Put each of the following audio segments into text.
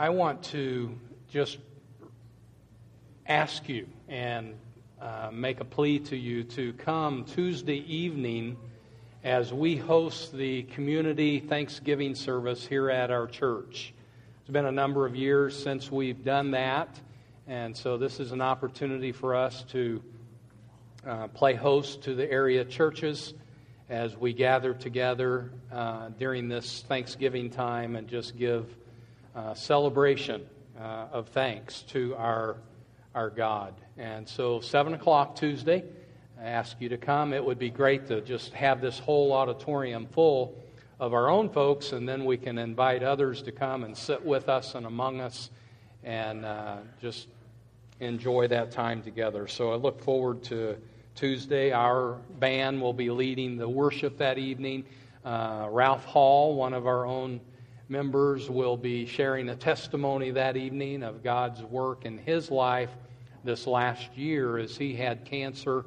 I want to just ask you and uh, make a plea to you to come Tuesday evening as we host the community Thanksgiving service here at our church. It's been a number of years since we've done that, and so this is an opportunity for us to uh, play host to the area churches as we gather together uh, during this Thanksgiving time and just give uh, celebration uh, of thanks to our, our God. And so, 7 o'clock Tuesday. I ask you to come. It would be great to just have this whole auditorium full of our own folks, and then we can invite others to come and sit with us and among us and uh, just enjoy that time together. So I look forward to Tuesday. Our band will be leading the worship that evening. Uh, Ralph Hall, one of our own members, will be sharing a testimony that evening of God's work in his life this last year as he had cancer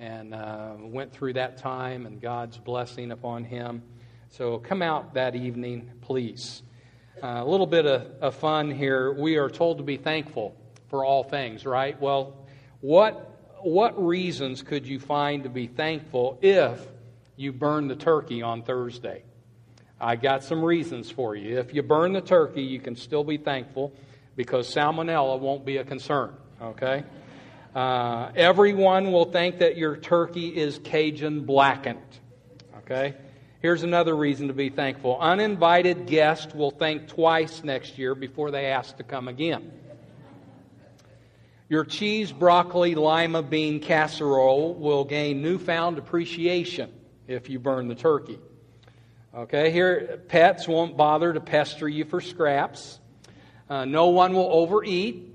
and uh, went through that time and God's blessing upon him. So come out that evening, please. Uh, a little bit of, of fun here. We are told to be thankful for all things, right? Well, what what reasons could you find to be thankful if you burn the turkey on Thursday? I got some reasons for you. If you burn the turkey, you can still be thankful because salmonella won't be a concern, okay? Uh, everyone will think that your turkey is Cajun blackened. Okay? Here's another reason to be thankful. Uninvited guests will think twice next year before they ask to come again. Your cheese, broccoli, lima bean casserole will gain newfound appreciation if you burn the turkey. Okay, here, pets won't bother to pester you for scraps. Uh, no one will overeat.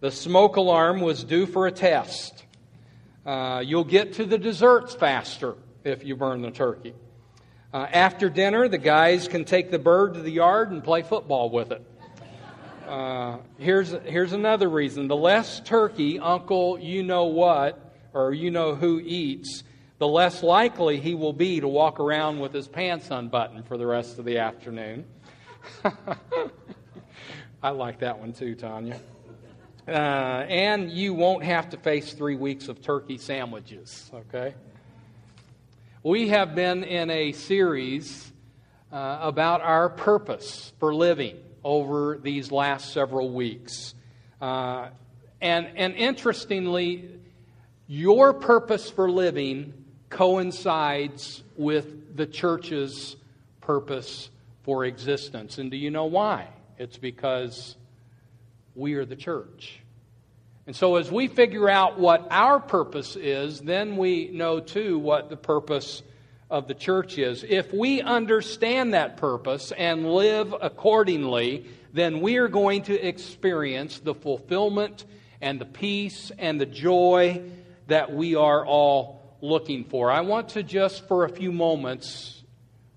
The smoke alarm was due for a test. Uh, you'll get to the desserts faster if you burn the turkey. Uh, after dinner, the guys can take the bird to the yard and play football with it. Uh, here's, here's another reason. The less turkey Uncle you know what, or you know who eats, the less likely he will be to walk around with his pants unbuttoned for the rest of the afternoon. I like that one too, Tanya. Uh, and you won't have to face three weeks of turkey sandwiches, okay? We have been in a series uh, about our purpose for living over these last several weeks. Uh, and, and interestingly, your purpose for living coincides with the church's purpose for existence. And do you know why? It's because we are the church. And so, as we figure out what our purpose is, then we know too what the purpose of the church is. If we understand that purpose and live accordingly, then we are going to experience the fulfillment and the peace and the joy that we are all looking for. I want to just for a few moments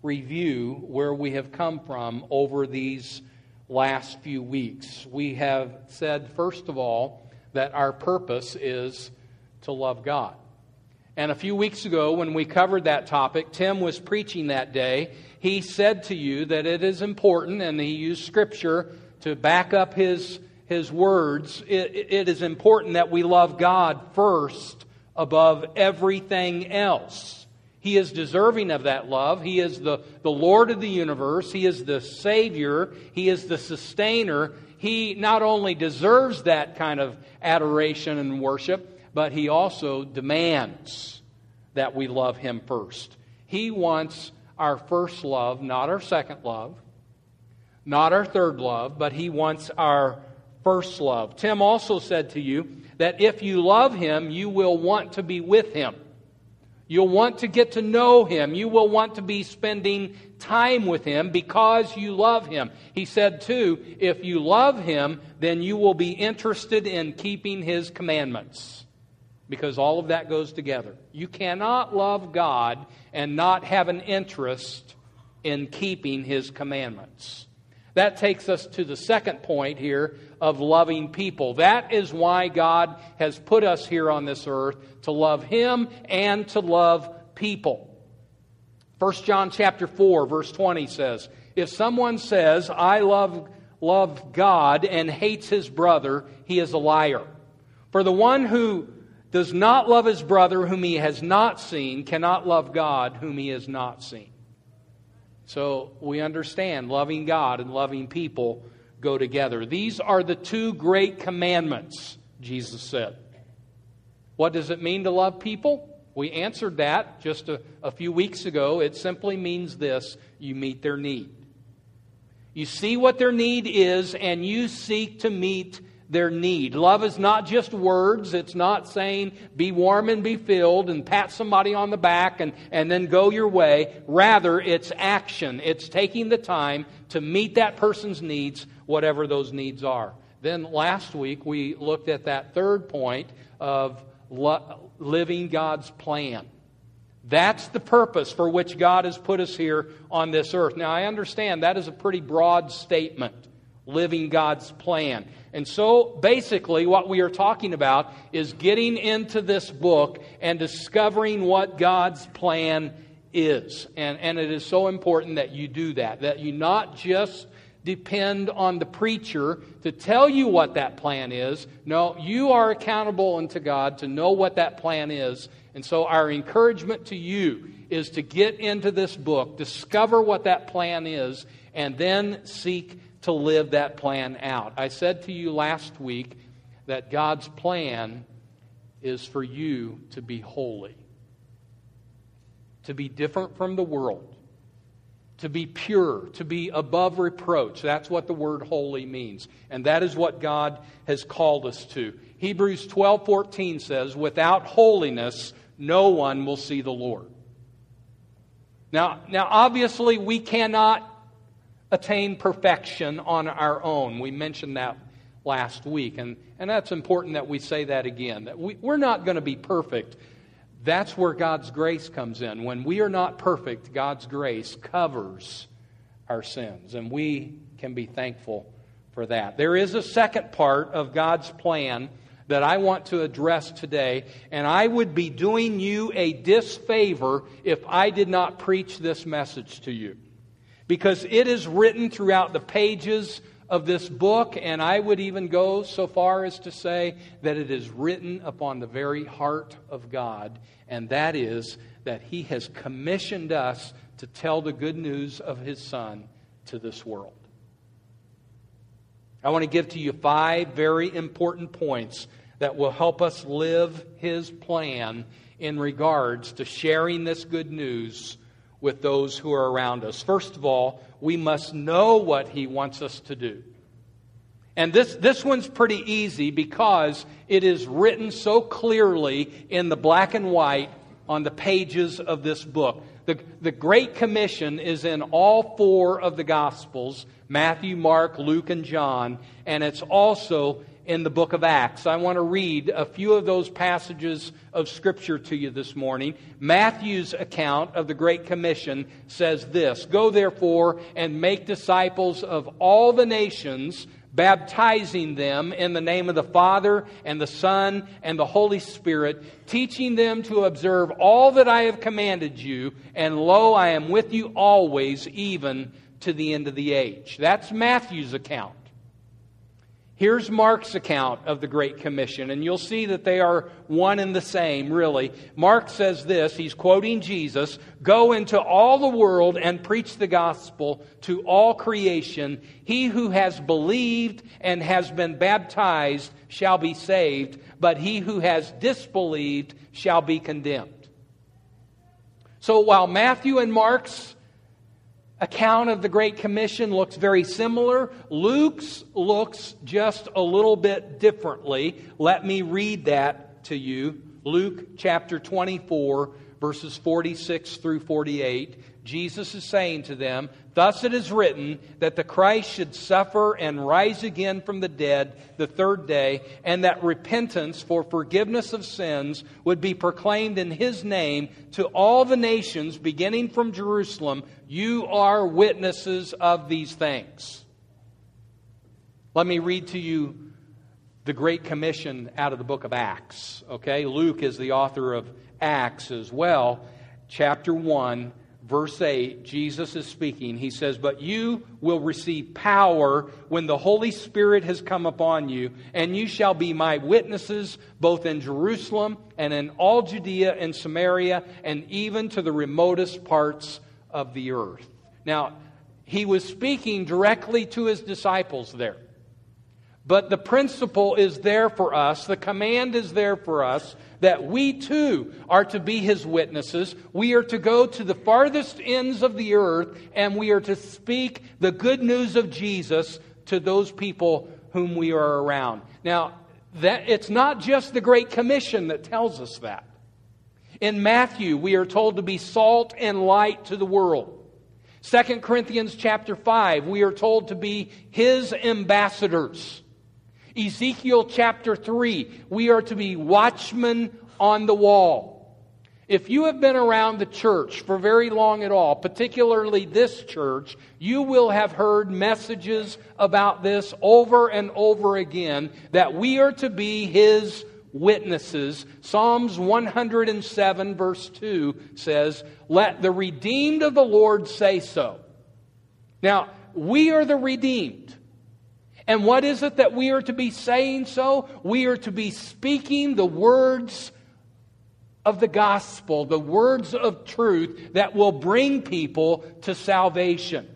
review where we have come from over these last few weeks. We have said, first of all, that our purpose is to love God. And a few weeks ago, when we covered that topic, Tim was preaching that day. He said to you that it is important, and he used scripture to back up his, his words. it, it is important that we love God first above everything else. He is deserving of that love. He is the, the Lord of the universe. He is the Savior. He is the sustainer. He not only deserves that kind of adoration and worship, but He also demands that we love Him first. He wants our first love, not our second love, not our third love, but He wants our first love. Tim also said to you that if you love Him, you will want to be with Him. You'll want to get to know him. You will want to be spending time with him because you love him. He said, too, if you love him, then you will be interested in keeping his commandments. Because all of that goes together. You cannot love God and not have an interest in keeping his commandments. That takes us to the second point here of loving people. That is why God has put us here on this earth to love Him and to love people. 1 John chapter 4 verse 20 says, if someone says, I love, love God and hates his brother, he is a liar. For the one who does not love his brother whom he has not seen cannot love God whom he has not seen. So we understand loving God and loving people go together. These are the two great commandments, Jesus said. What does it mean to love people? We answered that just a, a, few weeks ago. It simply means this you meet their need. You see what their need is, and you seek to meet their need. Love is not just words. It's not saying be warm and be filled and pat somebody on the back and, and then go your way. Rather, it's action. It's taking the time to meet that person's needs, whatever those needs are. Then last week we looked at that third point of lo- living God's plan. That's the purpose for which God has put us here on this earth. Now, I understand that is a pretty broad statement, living God's plan. And so, basically, what we are talking about is getting into this book and discovering what God's plan is. And, and it is so important that you do that, that you not just depend on the preacher to tell you what that plan is. No, you are accountable unto God to know what that plan is. And so, our encouragement to you is to get into this book, discover what that plan is, and then seek to live that plan out. I said to you last week that God's plan is for you to be holy, to be different from the world to be pure, to be above reproach. That's what the word holy means. And that is what God has called us to. Hebrews 12:14 says, "Without holiness no one will see the Lord." Now, now obviously we cannot attain perfection on our own. We mentioned that last week, and, and that's important that we say that again. That we, we're not going to be perfect that's where God's grace comes in. When we are not perfect, God's grace covers our sins, and we can be thankful for that. There is a second part of God's plan that I want to address today, and I would be doing you a disfavor if I did not preach this message to you. Because it is written throughout the pages of this book, and I would even go so far as to say that it is written upon the very heart of God, and that is that He has commissioned us to tell the good news of His Son to this world. I want to give to you five very important points that will help us live His plan in regards to sharing this good news with those who are around us. First of all, we must know what He wants us to do. And this, this one's pretty easy because it is written so clearly in the black and white on the pages of this book. The, the Great Commission is in all four of the Gospels Matthew, Mark, Luke, and John, and it's also in the book of Acts. I want to read a few of those passages of Scripture to you this morning. Matthew's account of the Great Commission says this Go therefore and make disciples of all the nations, baptizing them in the name of the Father and the Son and the Holy Spirit, teaching them to observe all that I have commanded you, and lo, I am with you always, even to the end of the age. That's Matthew's account. Here's Mark's account of the Great Commission, and you'll see that they are one and the same, really. Mark says this he's quoting Jesus Go into all the world and preach the gospel to all creation. He who has believed and has been baptized shall be saved, but he who has disbelieved shall be condemned. So while Matthew and Mark's account of the Great Commission looks very similar. Luke's looks just a little bit differently. Let me read that to you. Luke chapter 24, verses 46 through 48. Jesus is saying to them, Thus it is written that the Christ should suffer and rise again from the dead the third day, and that repentance for forgiveness of sins would be proclaimed in his name to all the nations, beginning from Jerusalem. You are witnesses of these things. Let me read to you the Great Commission out of the book of Acts. Okay? Luke is the author of Acts as well. Chapter 1 verse 8, Jesus is speaking. He says, But you will receive power when the Holy Spirit has come upon you, and you shall be my witnesses both in Jerusalem and in all Judea and Samaria, and even to the remotest parts of the earth. Now, he was speaking directly to his disciples there. But the principle is there for us, the command is there for us that we too are to be his witnesses. We are to go to the farthest ends of the earth and we are to speak the good news of Jesus to those people whom we are around. Now, that it's not just the great commission that tells us that. In Matthew, we are told to be salt and light to the world. 2 Corinthians chapter 5, we are told to be his ambassadors. Ezekiel chapter 3, we are to be watchmen on the wall. If you have been around the church for very long at all, particularly this church, you will have heard messages about this over and over again that we are to be his witnesses. Psalms 107, verse 2 says, Let the redeemed of the Lord say so. Now, we are the redeemed. And what is it that we are to be saying so? We are to be speaking the words of the gospel, the words of truth that will bring people to salvation.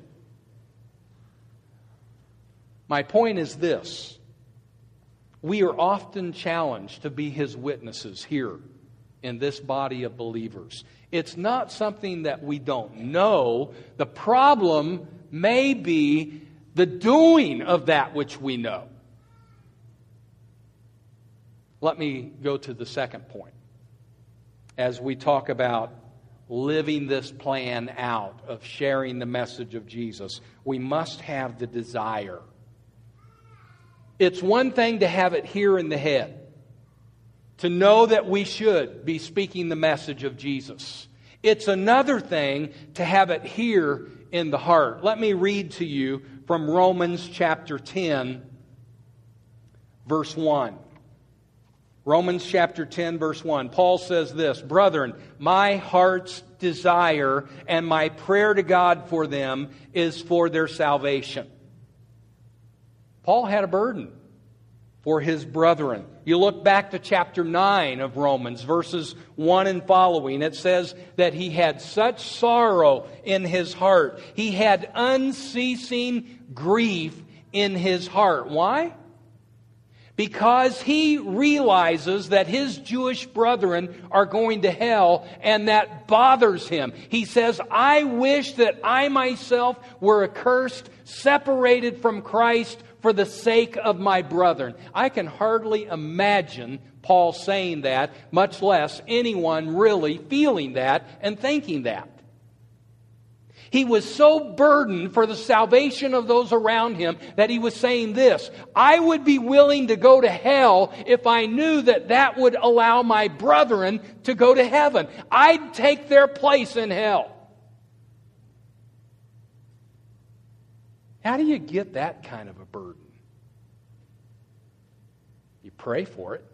My point is this we are often challenged to be his witnesses here in this body of believers. It's not something that we don't know. The problem may be the doing of that which we know. Let me go to the second point as we talk about living this plan out of sharing the message of Jesus. We must have the desire. It's one thing to have it here in the head, to know that we should be speaking the message of Jesus. It's another thing to have it here in the heart. Let me read to you from Romans chapter 10, verse 1. Romans chapter 10, verse 1. Paul says this Brethren, my heart's desire and my prayer to God for them is for their salvation. Paul had a burden for his brethren. You look back to chapter 9 of Romans, verses 1 and following. It says that he had such sorrow in his heart. He had unceasing grief in his heart. Why? Because he realizes that his Jewish brethren are going to hell and that bothers him. He says, I wish that I myself were accursed, separated from Christ for the sake of my brethren. I can hardly imagine Paul saying that, much less anyone really feeling that and thinking that. He was so burdened for the salvation of those around him that he was saying this I would be willing to go to hell if I knew that that would allow my brethren to go to heaven. I'd take their place in hell. How do you get that kind of a burden? You pray for it.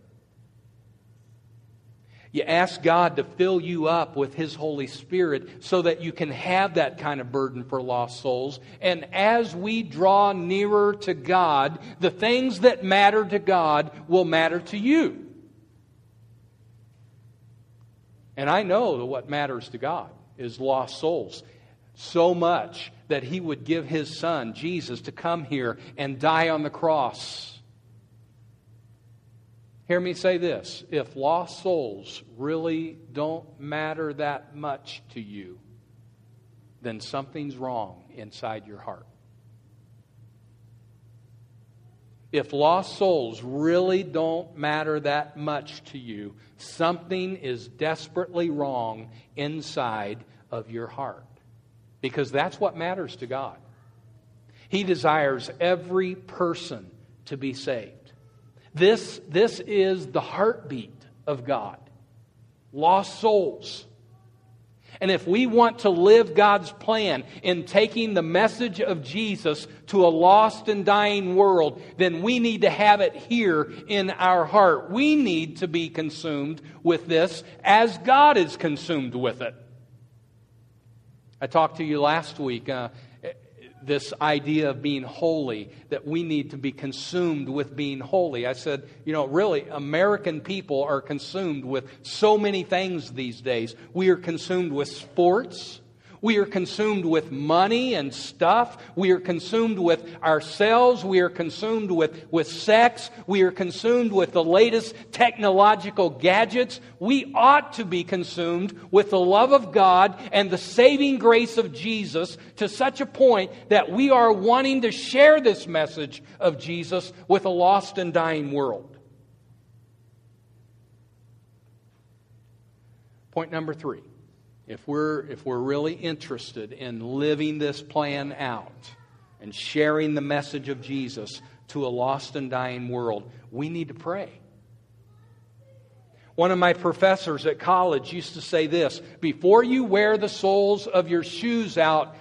You ask God to fill you up with His Holy Spirit so that you can have that kind of burden for lost souls. And as we draw nearer to God, the things that matter to God will matter to you. And I know that what matters to God is lost souls. So much that He would give His Son, Jesus, to come here and die on the cross Hear me say this if lost souls really don't matter that much to you, then something's wrong inside your heart. If lost souls really don't matter that much to you, something is desperately wrong inside of your heart. Because that's what matters to God. He desires every person to be saved. This, this is the heartbeat of God lost souls. And if we want to live God's plan in taking the message of Jesus to a lost and dying world, then we need to have it here in our heart. We need to be consumed with this as God is consumed with it. I talked to you last week. Uh, this idea of being holy, that we need to be consumed with being holy. I said, you know, really, American people are consumed with so many things these days. We are consumed with sports. We are consumed with money and stuff. We are consumed with ourselves. We are consumed with, with sex. We are consumed with the latest technological gadgets. We ought to be consumed with the love of God and the saving grace of Jesus to such a point that we are wanting to share this message of Jesus with a lost and dying world. Point number three if we're, if we're really interested in living this plan out and sharing the message of Jesus to a lost and dying world, we need to pray. One of my professors at college used to say this before you wear the soles of your shoes out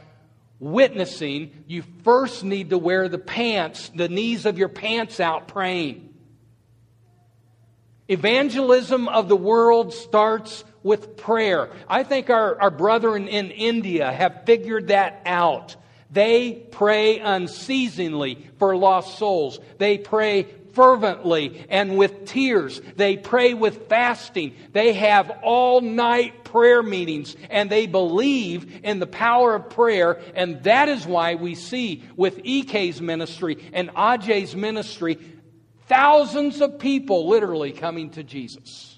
witnessing, you first need to wear the pants, the knees of your pants out praying. Evangelism of the world starts with prayer. I think our, our brethren in India have figured that out. They pray unceasingly for lost souls. They pray fervently and with tears. They pray with fasting. They have all night prayer meetings and they believe in the power of prayer. And that is why we see with EK's ministry and Ajay's ministry thousands of people literally coming to Jesus.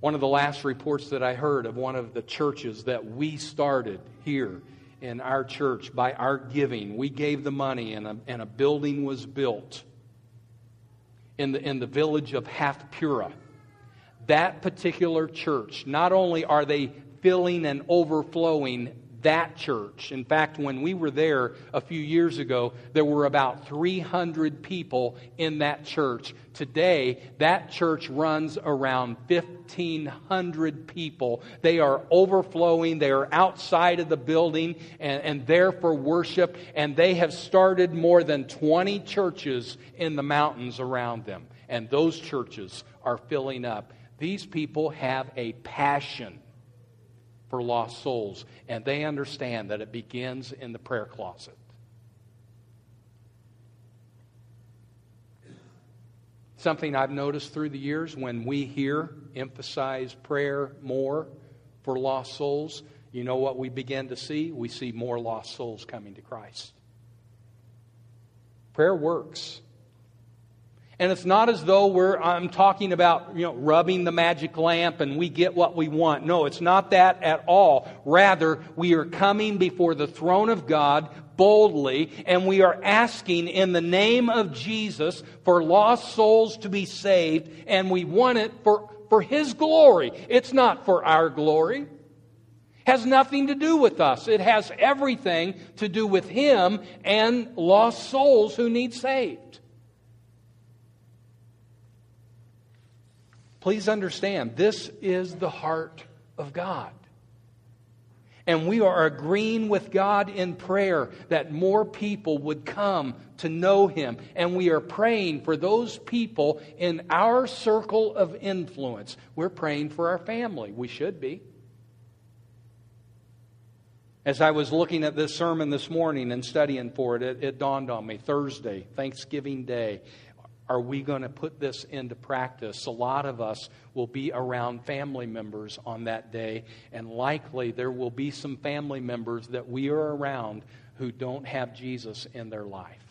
One of the last reports that I heard of one of the churches that we started here in our church by our giving, we gave the money and a, and a building was built in the, in the village of Hathpura. That particular church, not only are they filling and overflowing that church. In fact, when we were there a few years ago, there were about 300 people in that church. Today, that church runs around 1,500 people. They are overflowing, they are outside of the building and, and there for worship, and they have started more than 20 churches in the mountains around them. And those churches are filling up. These people have a passion for lost souls, and they understand that it begins in the prayer closet. Something I've noticed through the years when we here emphasize prayer more for lost souls, you know what we begin to see? We see more lost souls coming to Christ. Prayer works. And it's not as though we're, I'm talking about, you know, rubbing the magic lamp and we get what we want. No, it's not that at all. Rather, we are coming before the throne of God boldly and we are asking in the name of Jesus for lost souls to be saved and we want it for, for His glory. It's not for our glory. Has nothing to do with us. It has everything to do with Him and lost souls who need saved. Please understand, this is the heart of God. And we are agreeing with God in prayer that more people would come to know Him. And we are praying for those people in our circle of influence. We're praying for our family. We should be. As I was looking at this sermon this morning and studying for it, it, it dawned on me Thursday, Thanksgiving Day are we going to put this into practice? A lot of us will be around family members on that day, and likely there will be some family members that we are around who don't have Jesus in their life.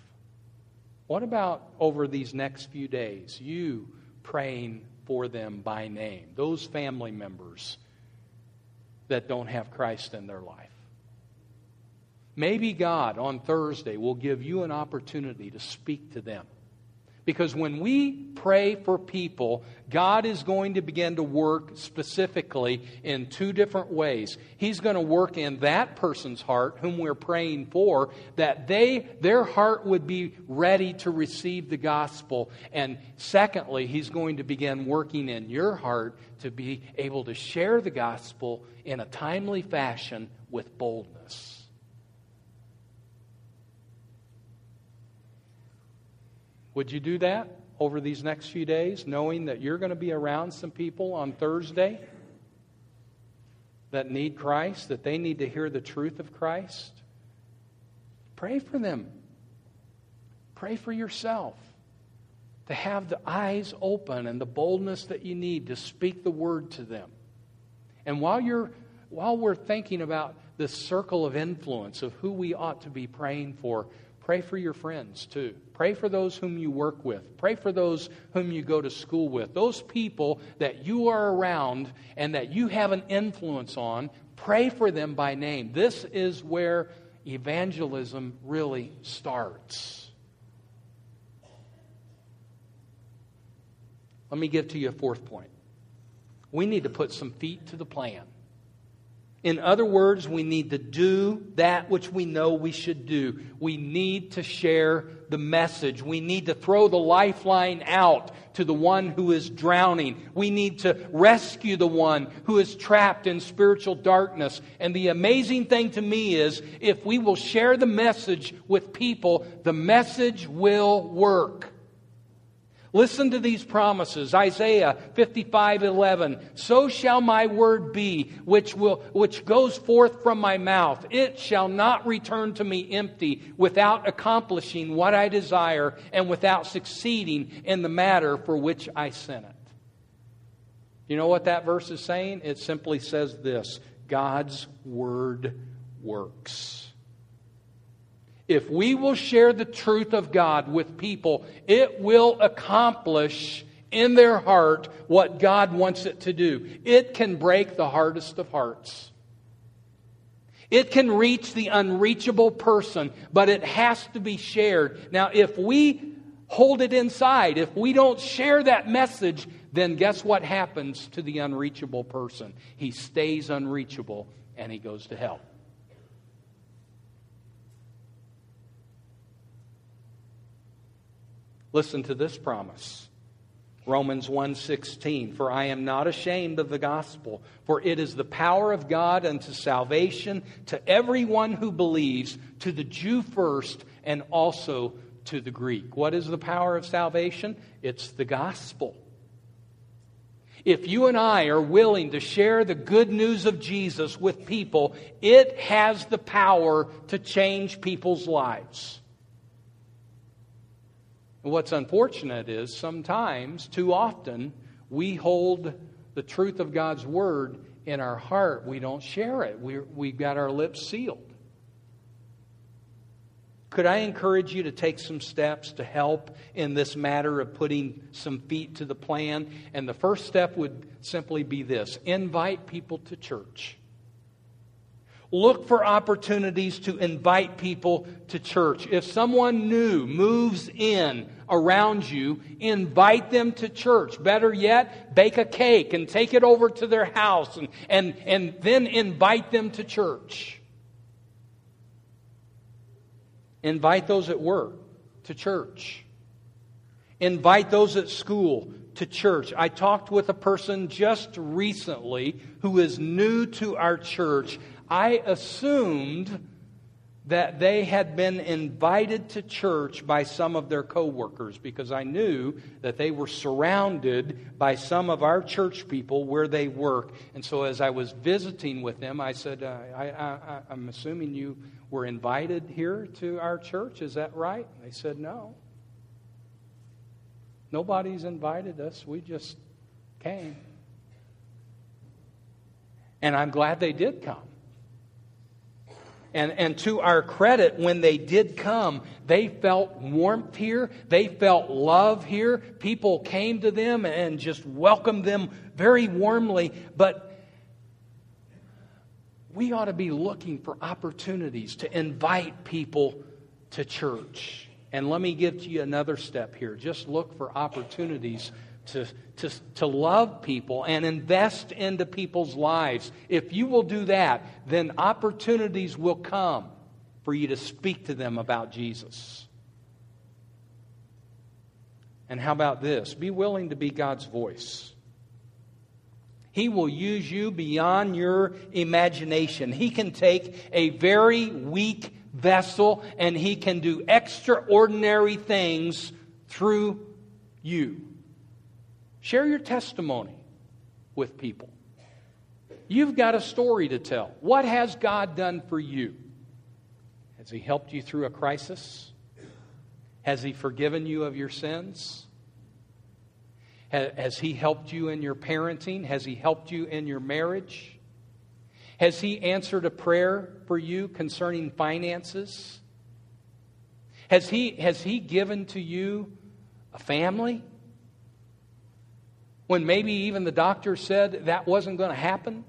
What about over these next few days, you praying for them by name, those family members that don't have Christ in their life? Maybe God on Thursday will give you an opportunity to speak to them because when we pray for people, God is going to begin to work specifically in two different ways. He's going to work in that person's heart, whom we're praying for, that they, their heart would be ready to receive the gospel. And secondly, He's going to begin working in your heart to be able to share the gospel in a timely fashion with boldness. Would you do that over these next few days, knowing that you're going to be around some people on Thursday that need Christ, that they need to hear the truth of Christ, pray for them. Pray for yourself to have the eyes open and the boldness that you need to speak the word to them. And while you're while we're thinking about this circle of influence of who we ought to be praying for, pray for your friends too. Pray for those whom you work with. Pray for those whom you go to school with. Those people that you are around and that you have an influence on, pray for them by name. This is where evangelism really starts. Let me give to you a fourth point. We need to put some feet to the plan. In other words, we need to do that which we know we should do. We need to share the message. We need to throw the lifeline out to the one who is drowning. We need to rescue the one who is trapped in spiritual darkness. And the amazing thing to me is if we will share the message with people, the message will work. Listen to these promises. Isaiah 55 11. So shall my word be, which, will, which goes forth from my mouth. It shall not return to me empty, without accomplishing what I desire, and without succeeding in the matter for which I sent it. You know what that verse is saying? It simply says this God's word works. If we will share the truth of God with people, it will accomplish in their heart what God wants it to do. It can break the hardest of hearts. It can reach the unreachable person, but it has to be shared. Now, if we hold it inside, if we don't share that message, then guess what happens to the unreachable person? He stays unreachable and he goes to hell. Listen to this promise. Romans 1:16 For I am not ashamed of the gospel for it is the power of God unto salvation to everyone who believes to the Jew first and also to the Greek. What is the power of salvation? It's the gospel. If you and I are willing to share the good news of Jesus with people, it has the power to change people's lives. What's unfortunate is sometimes, too often, we hold the truth of God's Word in our heart. We don't share it, we we've got our lips sealed. Could I encourage you to take some steps to help in this matter of putting some feet to the plan? And the first step would simply be this invite people to church. Look for opportunities to invite people to church. If someone new moves in around you, invite them to church. Better yet, bake a cake and take it over to their house and, and, and then invite them to church. Invite those at work to church. Invite those at school to church. I talked with a person just recently who is new to our church. I assumed that they had been invited to church by some of their coworkers because I knew that they were surrounded by some of our church people where they work. And so as I was visiting with them, I said, uh, I, I'm assuming you were invited here to our church. Is that right? And they said, No. Nobody's invited us. We just came. And I'm glad they did come. And, and to our credit, when they did come, they felt warmth here. They felt love here. People came to them and just welcomed them very warmly. But we ought to be looking for opportunities to invite people to church. And let me give to you another step here. Just look for opportunities to, to, to love people and invest into people's lives. If you will do that, then opportunities will come for you to speak to them about Jesus. And how about this? Be willing to be God's voice. He will use you beyond your imagination. He can take a very weak vessel and he can do extraordinary things through you. Share your testimony with people. You've got a story to tell. What has God done for you? Has He helped you through a crisis? Has He forgiven you of your sins? Has He helped you in your parenting? Has He helped you in your marriage? Has He answered a prayer for you concerning finances? Has He, has he given to you a family? When maybe even the doctor said that wasn't going to happen?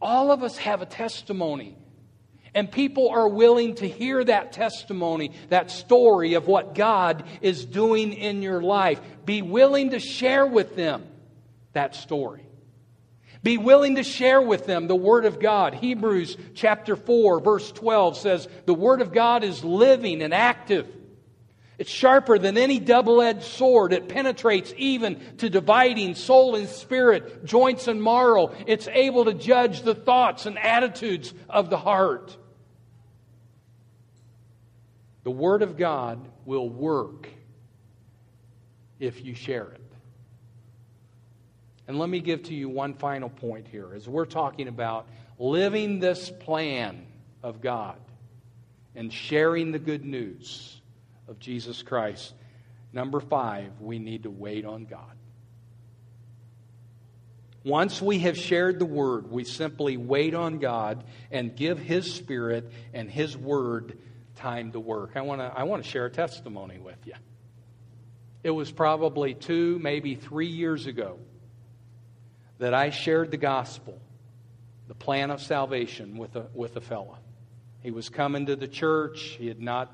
All of us have a testimony. And people are willing to hear that testimony, that story of what God is doing in your life. Be willing to share with them that story. Be willing to share with them the Word of God. Hebrews chapter 4, verse 12 says, The Word of God is living and active. It's sharper than any double edged sword. It penetrates even to dividing soul and spirit, joints and marrow. It's able to judge the thoughts and attitudes of the heart. The Word of God will work if you share it. And let me give to you one final point here as we're talking about living this plan of God and sharing the good news of Jesus Christ. Number five, we need to wait on God. Once we have shared the word, we simply wait on God and give His Spirit and His word time to work. I want to I want to share a testimony with you. It was probably two, maybe three years ago that I shared the gospel, the plan of salvation, with a, with a fella. He was coming to the church. He had not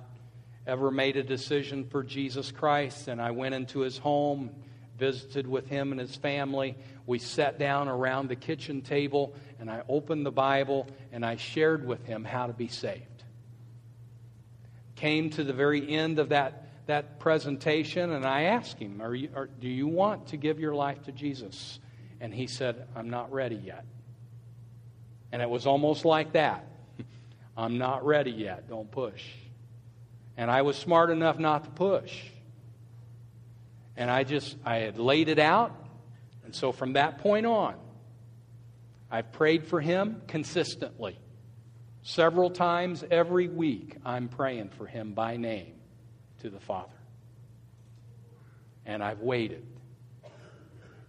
ever made a decision for Jesus Christ. And I went into his home, visited with him and his family. We sat down around the kitchen table, and I opened the Bible and I shared with him how to be saved came to the very end of that, that presentation, and I asked him, are you, are, Do you want to give your life to Jesus? And he said, I'm not ready yet. And it was almost like that. I'm not ready yet. Don't push. And I was smart enough not to push. And I just, I had laid it out. And so from that point on, I've prayed for him consistently. Several times every week, I'm praying for him by name to the Father. And I've waited.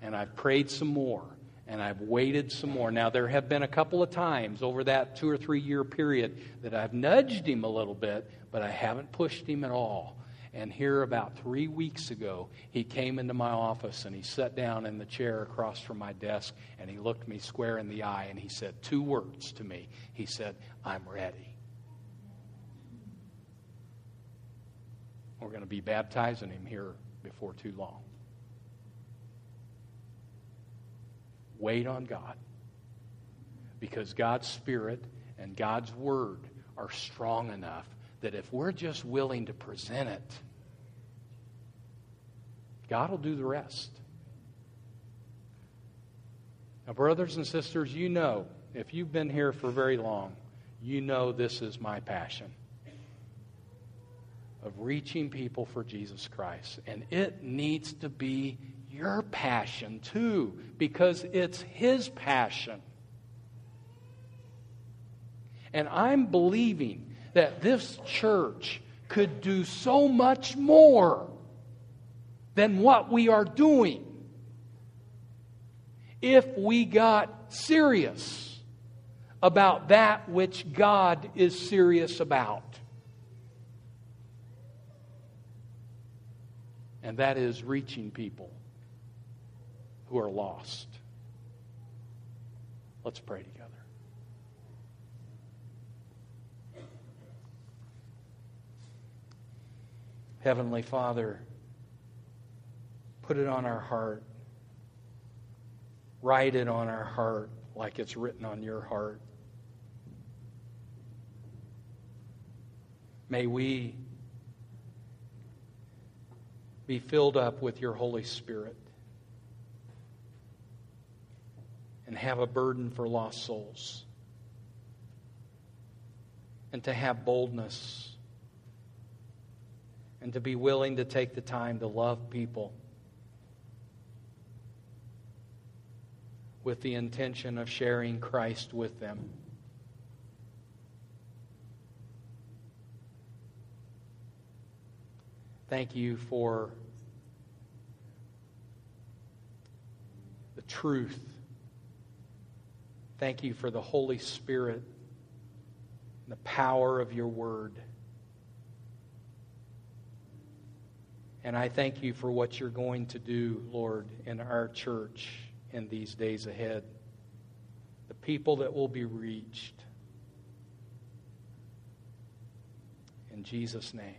And I've prayed some more. And I've waited some more. Now, there have been a couple of times over that two or three year period that I've nudged him a little bit, but I haven't pushed him at all. And here, about three weeks ago, he came into my office and he sat down in the chair across from my desk and he looked me square in the eye and he said two words to me. He said, I'm ready. We're going to be baptizing him here before too long. Wait on God because God's Spirit and God's Word are strong enough that if we're just willing to present it, God will do the rest. Now, brothers and sisters, you know, if you've been here for very long, you know this is my passion of reaching people for Jesus Christ. And it needs to be your passion too, because it's His passion. And I'm believing that this church could do so much more than what we are doing if we got serious about that which God is serious about. And that is reaching people who are lost. Let's pray together. Heavenly Father, put it on our heart. Write it on our heart like it's written on your heart. May we be filled up with your Holy Spirit and have a burden for lost souls and to have boldness and to be willing to take the time to love people with the intention of sharing Christ with them. Thank you for the truth. Thank you for the Holy Spirit and the power of your word. And I thank you for what you're going to do, Lord, in our church in these days ahead. The people that will be reached. In Jesus' name.